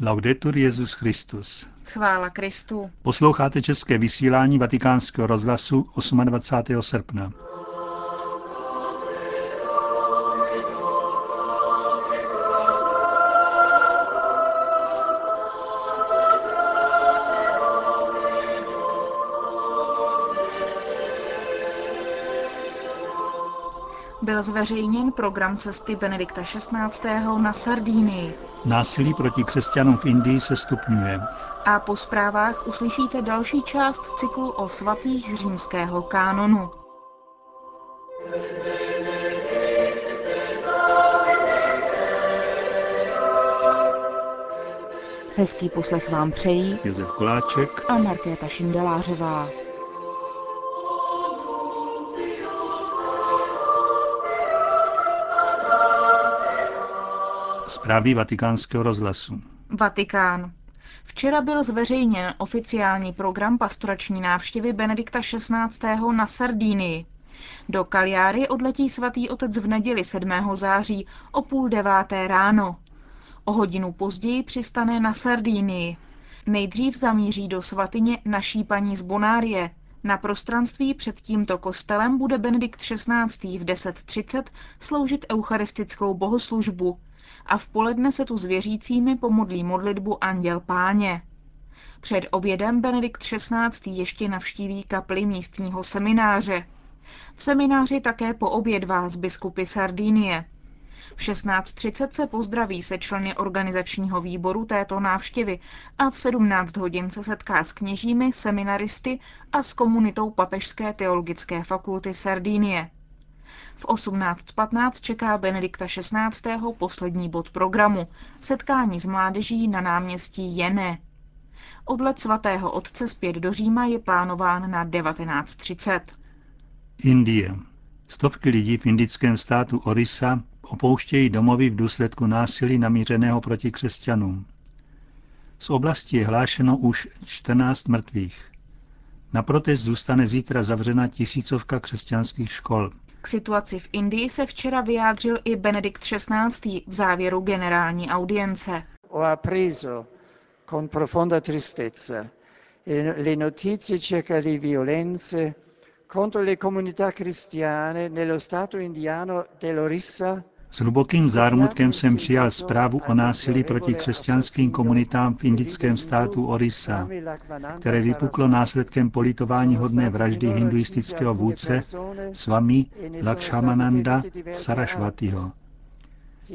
Laudetur Jezus Christus. Chvála Kristu. Posloucháte české vysílání Vatikánského rozhlasu 28. srpna. Byl zveřejněn program cesty Benedikta XVI. na Sardínii. Násilí proti křesťanům v Indii se stupňuje. A po zprávách uslyšíte další část cyklu o svatých římského kánonu. Hezký poslech vám přejí Josef Koláček a Markéta Šindelářová. Zprávy vatikánského rozhlasu. Vatikán. Včera byl zveřejněn oficiální program pastorační návštěvy Benedikta XVI. na Sardínii. Do Kaliáry odletí svatý otec v neděli 7. září o půl deváté ráno. O hodinu později přistane na Sardínii. Nejdřív zamíří do svatyně naší paní z Bonárie. Na prostranství před tímto kostelem bude Benedikt XVI. v 10.30 sloužit eucharistickou bohoslužbu a v poledne se tu s věřícími pomodlí modlitbu Anděl Páně. Před obědem Benedikt XVI. ještě navštíví kapli místního semináře. V semináři také poobědvá z biskupy Sardinie. V 16.30 se pozdraví se členy organizačního výboru této návštěvy a v 17 hodin se setká s kněžími, seminaristy a s komunitou Papežské teologické fakulty Sardinie. V 18.15 čeká Benedikta XVI. poslední bod programu – setkání s mládeží na náměstí Jené. Odlet svatého otce zpět do Říma je plánován na 19.30. Indie. Stovky lidí v indickém státu Orisa opouštějí domovy v důsledku násilí namířeného proti křesťanům. Z oblasti je hlášeno už 14 mrtvých. Na protest zůstane zítra zavřena tisícovka křesťanských škol. K situaci v Indii se včera vyjádřil i Benedikt XVI. v závěru generální audience. Con profonda tristezza le notizie circa le violenze contro le comunità cristiane nello stato indiano dell'Orissa s hlubokým zármutkem jsem přijal zprávu o násilí proti křesťanským komunitám v indickém státu Orissa, které vypuklo následkem politování hodné vraždy hinduistického vůdce Swami Lakshmananda Sarasvatiho.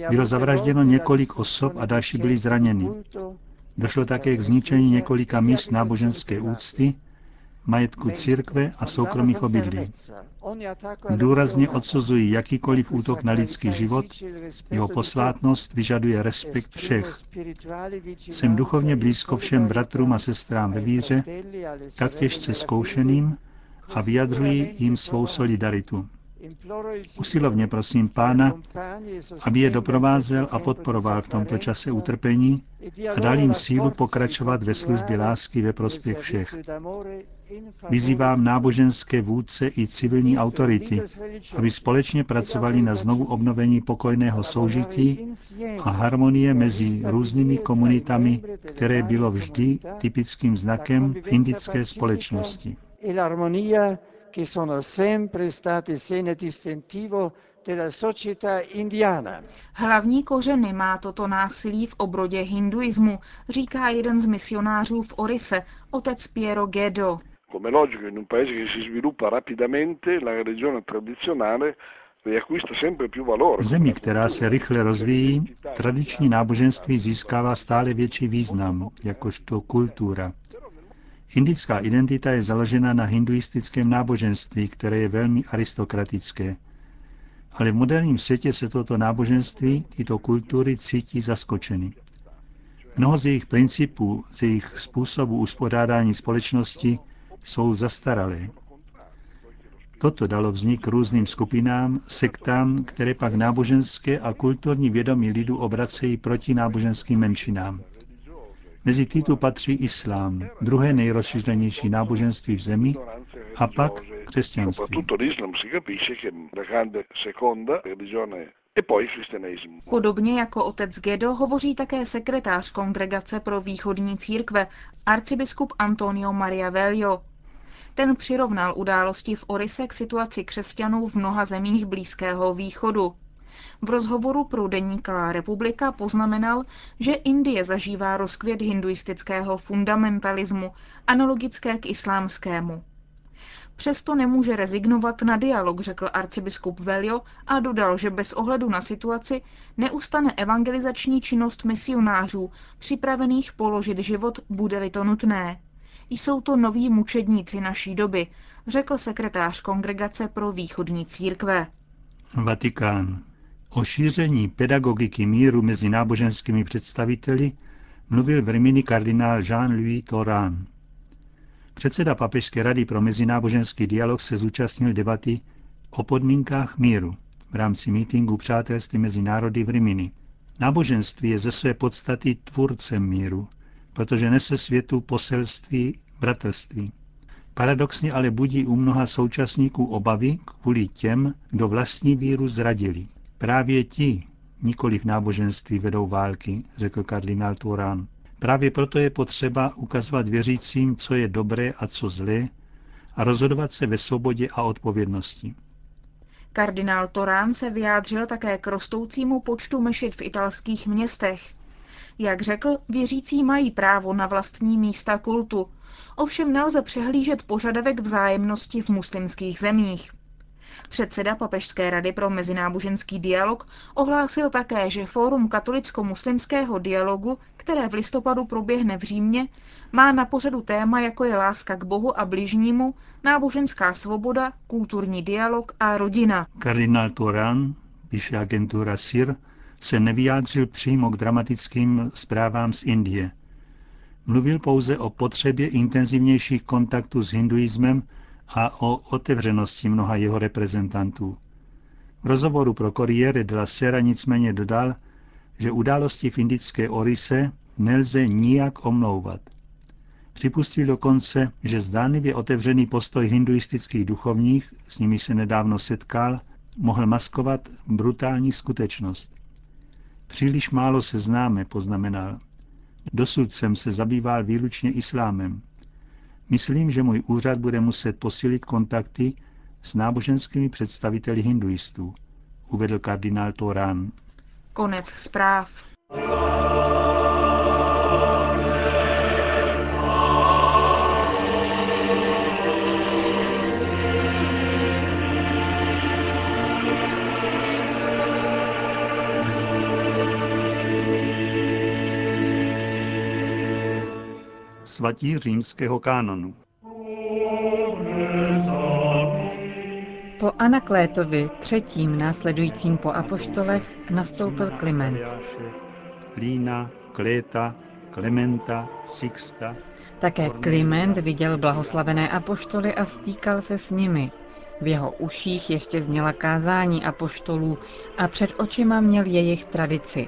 Bylo zavražděno několik osob a další byli zraněni. Došlo také k zničení několika míst náboženské úcty, majetku církve a soukromých obydlí. Důrazně odsuzují jakýkoliv útok na lidský život, jeho posvátnost vyžaduje respekt všech. Jsem duchovně blízko všem bratrům a sestrám ve víře, tak těžce zkoušeným a vyjadřuji jim svou solidaritu. Usilovně prosím Pána, aby je doprovázel a podporoval v tomto čase utrpení a dal jim sílu pokračovat ve službě lásky ve prospěch všech. Vyzývám náboženské vůdce i civilní autority, aby společně pracovali na znovu obnovení pokojného soužití a harmonie mezi různými komunitami, které bylo vždy typickým znakem indické společnosti che sono sempre state segno distintivo della società indiana. Hlavní kořeny má toto násilí v obrodě hinduismu, říká jeden z misionářů v Orise, otec Piero Gedo. Come logico in un paese che si sviluppa rapidamente, la religione tradizionale v zemi, která se rychle rozvíjí, tradiční náboženství získává stále větší význam, jakožto kultura. Indická identita je založena na hinduistickém náboženství, které je velmi aristokratické. Ale v moderním světě se toto náboženství, tyto kultury cítí zaskočeny. Mnoho z jejich principů, z jejich způsobů uspořádání společnosti jsou zastaralé. Toto dalo vznik různým skupinám, sektám, které pak náboženské a kulturní vědomí lidu obracejí proti náboženským menšinám. Mezi tyto patří islám, druhé nejrozšířenější náboženství v zemi, a pak křesťanství. Podobně jako otec Gedo hovoří také sekretář Kongregace pro východní církve, arcibiskup Antonio Maria Velio. Ten přirovnal události v Orise k situaci křesťanů v mnoha zemích Blízkého východu. V rozhovoru pro deník La Republika poznamenal, že Indie zažívá rozkvět hinduistického fundamentalismu, analogické k islámskému. Přesto nemůže rezignovat na dialog, řekl arcibiskup Velio a dodal, že bez ohledu na situaci neustane evangelizační činnost misionářů, připravených položit život, bude-li to nutné. Jsou to noví mučedníci naší doby, řekl sekretář Kongregace pro východní církve. Vatikán. O šíření pedagogiky míru mezi náboženskými představiteli mluvil v Rimini kardinál Jean-Louis Toran. Předseda Papežské rady pro mezináboženský dialog se zúčastnil debaty o podmínkách míru v rámci mítingu Přátelství mezi národy v Rimini. Náboženství je ze své podstaty tvůrcem míru, protože nese světu poselství bratrství. Paradoxně ale budí u mnoha současníků obavy kvůli těm, kdo vlastní víru zradili. Právě ti, nikoli v náboženství, vedou války, řekl kardinál Turán. Právě proto je potřeba ukazovat věřícím, co je dobré a co zlé, a rozhodovat se ve svobodě a odpovědnosti. Kardinál Torán se vyjádřil také k rostoucímu počtu mešit v italských městech. Jak řekl, věřící mají právo na vlastní místa kultu, ovšem nelze přehlížet požadavek vzájemnosti v muslimských zemích. Předseda Papežské rady pro mezináboženský dialog ohlásil také, že Fórum katolicko-muslimského dialogu, které v listopadu proběhne v Římě, má na pořadu téma, jako je láska k Bohu a bližnímu, náboženská svoboda, kulturní dialog a rodina. Kardinál Toran, píše agentura SIR, se nevyjádřil přímo k dramatickým zprávám z Indie. Mluvil pouze o potřebě intenzivnějších kontaktů s hinduismem a o otevřenosti mnoha jeho reprezentantů. V rozhovoru pro Corriere della Sera nicméně dodal, že události v indické Orise nelze nijak omlouvat. Připustil dokonce, že zdánlivě otevřený postoj hinduistických duchovních, s nimi se nedávno setkal, mohl maskovat brutální skutečnost. Příliš málo se známe, poznamenal. Dosud jsem se zabýval výlučně islámem. Myslím, že můj úřad bude muset posílit kontakty s náboženskými představiteli hinduistů, uvedl kardinál Torán. Konec zpráv. Svatí římského kánonu. Po Anaklétovi, třetím následujícím po apoštolech, nastoupil Kliment. Lína, Kléta, Klementa, Sixta. Také Kliment viděl blahoslavené apoštoly a stýkal se s nimi. V jeho uších ještě zněla kázání apoštolů a před očima měl jejich tradici.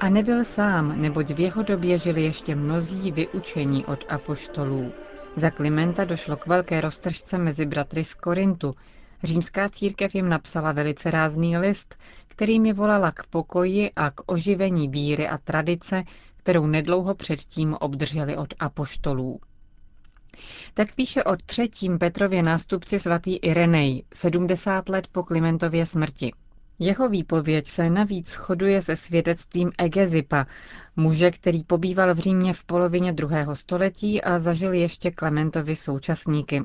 A nebyl sám, neboť v jeho době žili ještě mnozí vyučení od apoštolů. Za Klimenta došlo k velké roztržce mezi bratry z Korintu. Římská církev jim napsala velice rázný list, kterým je volala k pokoji a k oživení víry a tradice, kterou nedlouho předtím obdrželi od apoštolů. Tak píše o třetím Petrově nástupci svatý Irenej, 70 let po Klimentově smrti. Jeho výpověď se navíc shoduje se svědectvím Egezipa, muže, který pobýval v Římě v polovině druhého století a zažil ještě Klementovi současníky.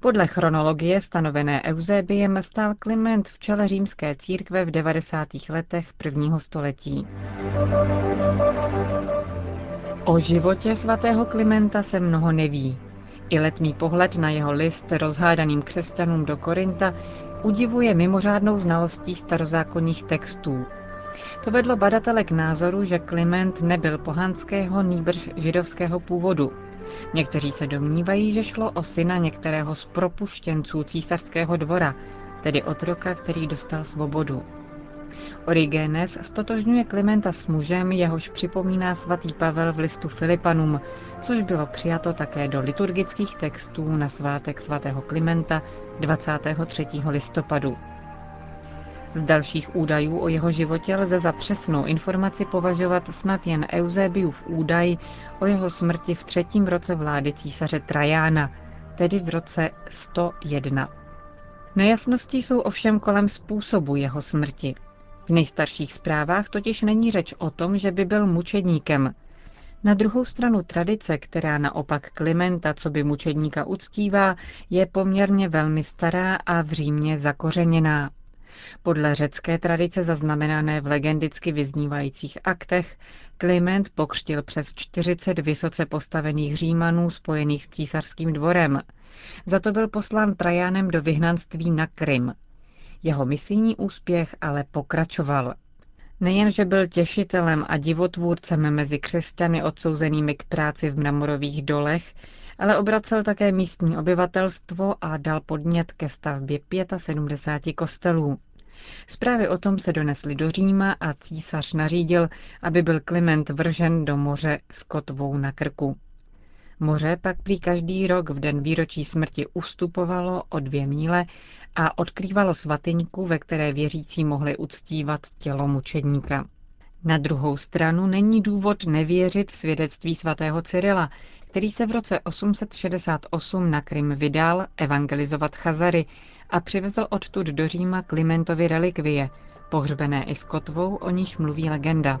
Podle chronologie stanovené Eusebiem stál Klement v čele římské církve v 90. letech prvního století. O životě svatého Klimenta se mnoho neví. I letmý pohled na jeho list rozhádaným křesťanům do Korinta udivuje mimořádnou znalostí starozákonních textů. To vedlo badatele k názoru, že Kliment nebyl pohanského nýbrž židovského původu. Někteří se domnívají, že šlo o syna některého z propuštěnců císařského dvora, tedy otroka, který dostal svobodu. Origenes stotožňuje Klimenta s mužem, jehož připomíná svatý Pavel v listu Filipanům, což bylo přijato také do liturgických textů na svátek svatého Klimenta 23. listopadu. Z dalších údajů o jeho životě lze za přesnou informaci považovat snad jen Eusebiův údaj o jeho smrti v třetím roce vlády císaře Trajána, tedy v roce 101. Nejasnosti jsou ovšem kolem způsobu jeho smrti. V nejstarších zprávách totiž není řeč o tom, že by byl mučedníkem. Na druhou stranu tradice, která naopak Klimenta, co by mučedníka uctívá, je poměrně velmi stará a v Římě zakořeněná. Podle řecké tradice zaznamenané v legendicky vyznívajících aktech, Kliment pokřtil přes 40 vysoce postavených římanů spojených s císařským dvorem. Za to byl poslán Trajánem do vyhnanství na Krym. Jeho misijní úspěch ale pokračoval. Nejenže byl těšitelem a divotvůrcem mezi křesťany odsouzenými k práci v mramorových dolech, ale obracel také místní obyvatelstvo a dal podnět ke stavbě 75 kostelů. Zprávy o tom se donesly do Říma a císař nařídil, aby byl Kliment vržen do moře s kotvou na krku. Moře pak prý každý rok v den výročí smrti ustupovalo o dvě míle a odkrývalo svatyňku, ve které věřící mohli uctívat tělo mučedníka. Na druhou stranu není důvod nevěřit svědectví svatého Cyrila, který se v roce 868 na Krym vydal evangelizovat Chazary a přivezl odtud do Říma Klimentovi relikvie, pohřbené i s kotvou, o níž mluví legenda.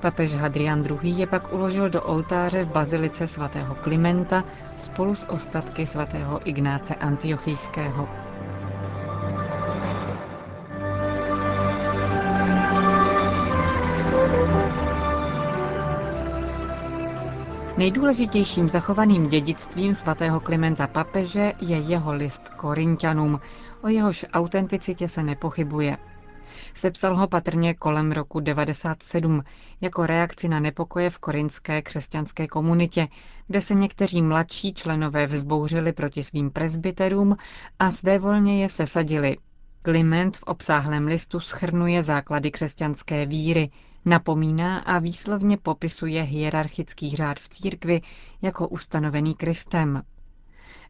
Papež Hadrian II. je pak uložil do oltáře v bazilice svatého Klimenta spolu s ostatky svatého Ignáce Antiochijského. Nejdůležitějším zachovaným dědictvím svatého Klimenta papeže je jeho list Korintianům, o jehož autenticitě se nepochybuje. Sepsal ho patrně kolem roku 97 jako reakci na nepokoje v korinské křesťanské komunitě, kde se někteří mladší členové vzbouřili proti svým presbyterům a svévolně je sesadili. Kliment v obsáhlém listu schrnuje základy křesťanské víry, napomíná a výslovně popisuje hierarchický řád v církvi jako ustanovený Kristem.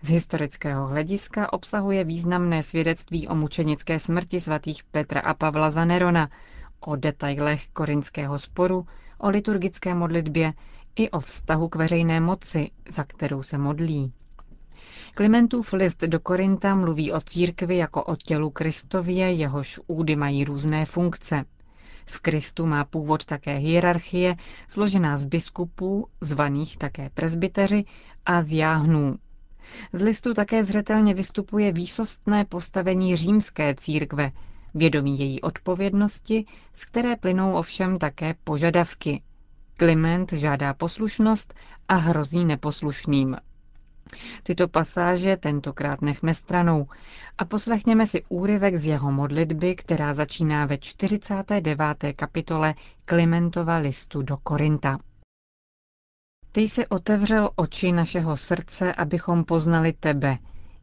Z historického hlediska obsahuje významné svědectví o mučenické smrti svatých Petra a Pavla za Nerona, o detailech korinského sporu, o liturgické modlitbě i o vztahu k veřejné moci, za kterou se modlí. Klimentův list do Korinta mluví o církvi jako o tělu Kristově, jehož údy mají různé funkce. V Kristu má původ také hierarchie, složená z biskupů, zvaných také presbyteři, a z jáhnů, z listu také zřetelně vystupuje výsostné postavení římské církve, vědomí její odpovědnosti, z které plynou ovšem také požadavky. Kliment žádá poslušnost a hrozí neposlušným. Tyto pasáže tentokrát nechme stranou a poslechněme si úryvek z jeho modlitby, která začíná ve 49. kapitole Klimentova listu do Korinta. Ty jsi otevřel oči našeho srdce, abychom poznali tebe,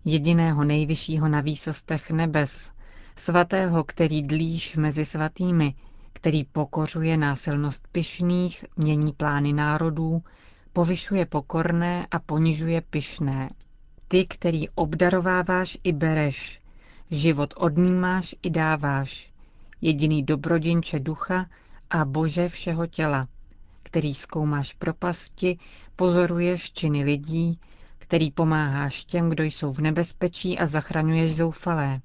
jediného nejvyššího na výsostech nebes, svatého, který dlíš mezi svatými, který pokořuje násilnost pyšných, mění plány národů, povyšuje pokorné a ponižuje pyšné. Ty, který obdarováváš i bereš, život odnímáš i dáváš, jediný dobrodinče ducha a bože všeho těla který zkoumáš propasti, pozoruješ činy lidí, který pomáháš těm, kdo jsou v nebezpečí a zachraňuješ zoufalé.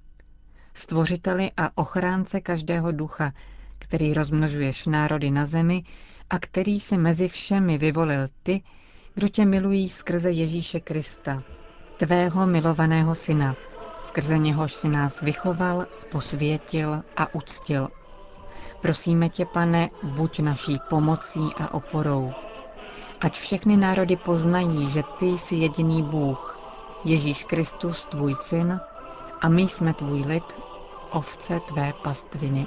Stvořiteli a ochránce každého ducha, který rozmnožuješ národy na zemi a který si mezi všemi vyvolil ty, kdo tě milují skrze Ježíše Krista, tvého milovaného syna, skrze něhož si nás vychoval, posvětil a uctil. Prosíme tě, pane, buď naší pomocí a oporou. Ať všechny národy poznají, že ty jsi jediný Bůh, Ježíš Kristus, tvůj syn, a my jsme tvůj lid, ovce tvé pastviny.